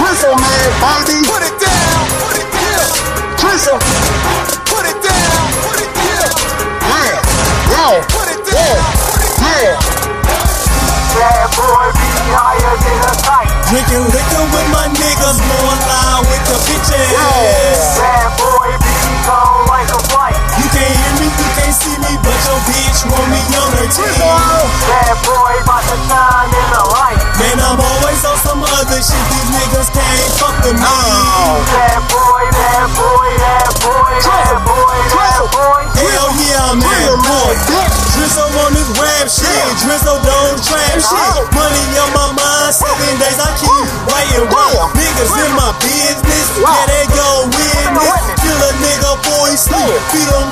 Drizzo, man, baby. Put it down. Put it down. Drizzo. Put it down. Put it down. Yeah. Yeah. Put it down. Put it Yeah. Bad boy be higher than a kite. Drinking liquor with my niggas, loud with the bitches. Bad some shit. These niggas can't fuck with me. Bad boy, bad boy, bad boy, bad boy, bad boy. Hell yeah, I'm that boy. Drizzo on this rap shit. Drizzo don't trap shit. Money on my mind, seven days I keep writing rap. Niggas in my business, yeah, they go witness. Kill a nigga he sleep. Feed him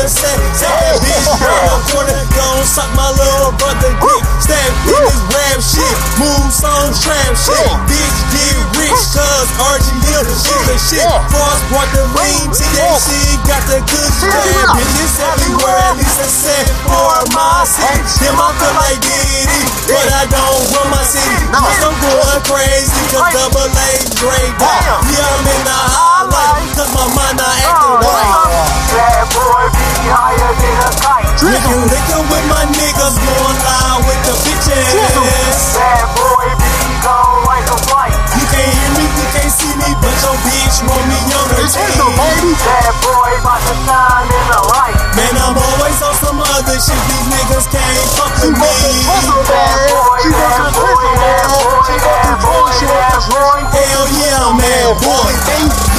the set. Set that bitch down the corner, gon' suck my little brother dick. Stab in this rap shit, move songs, trap shit. Bitch get rich, cause RGM is the shit. Cross brought the lean, THC got the good shit. Bitches everywhere, at least a set for my city. Them I feel like Diddy, but I don't run my city. Cause I'm going crazy, cause double A died. Yeah, I'm I'm boy.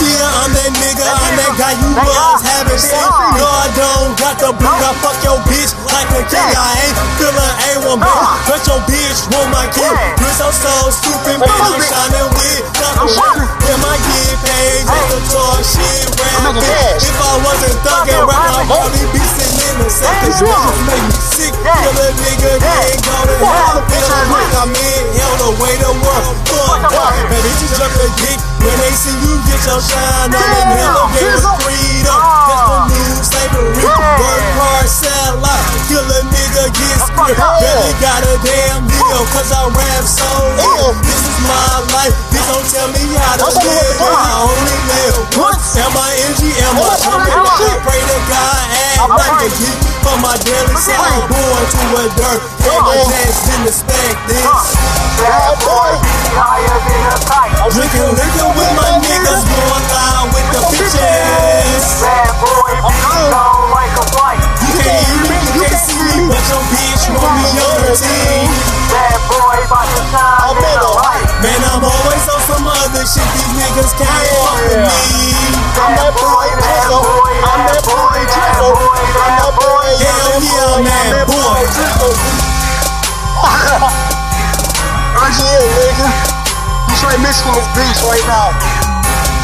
Yeah, I'm that nigga. I'm that guy you was having seen. No, I don't got the boot. I fuck your bitch like a king. I ain't feeling A1, bitch. But your bitch want my kid. You're so, so stupid, man. I'm shining with nothing. Yeah, my get paid. Just to talk shit, rap. bitch. If I wasn't thugging rap, I'd probably be sitting in the second. Bitches make me sick. You get your shine on. And hell, they freedom. That's the new slavery. Work hard, sell out. Kill a nigga, get script. Barely got a damn deal, cause I rap so ill. This is my life. This don't tell me how to live. I only live once. Am I energy? Am I jumping? I pray to God and like to keep for my daily sound. Born to a dirt. And my dance didn't expect this. Bad boy higher me. I'm that boy, Drizzo. I'm that boy, Drizzo. I'm that boy. Hell yeah, that boy. RGM, nigga. Detroit, Michigan is beach right now.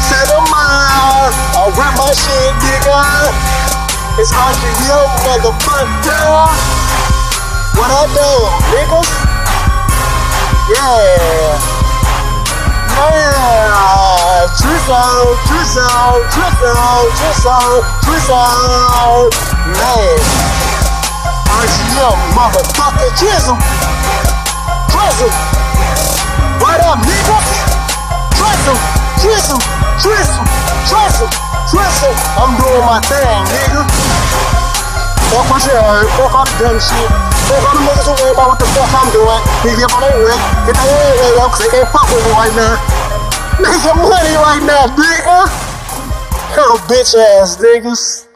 Set a mile. I'll rap my shit, nigga. It's RGM, motherfucker. What I do, niggas? Yeah. Drizzo, drizzle, drizzle, drizzle, drizzle. Man. RGM, motherfucker, drizzle. Drizzo. What up, nigga? Drizzo, drizzle, drizzle, drizzle, drizzle. I'm doing my thing, nigga. Fuck my shit, alright. Fuck all the dumb shit. Fuck all the niggas who worry about what the fuck I'm doing. They get on their way. Get head way up, cause they can't fuck with me right now. Make some money right now, nigga. Little bitch ass niggas.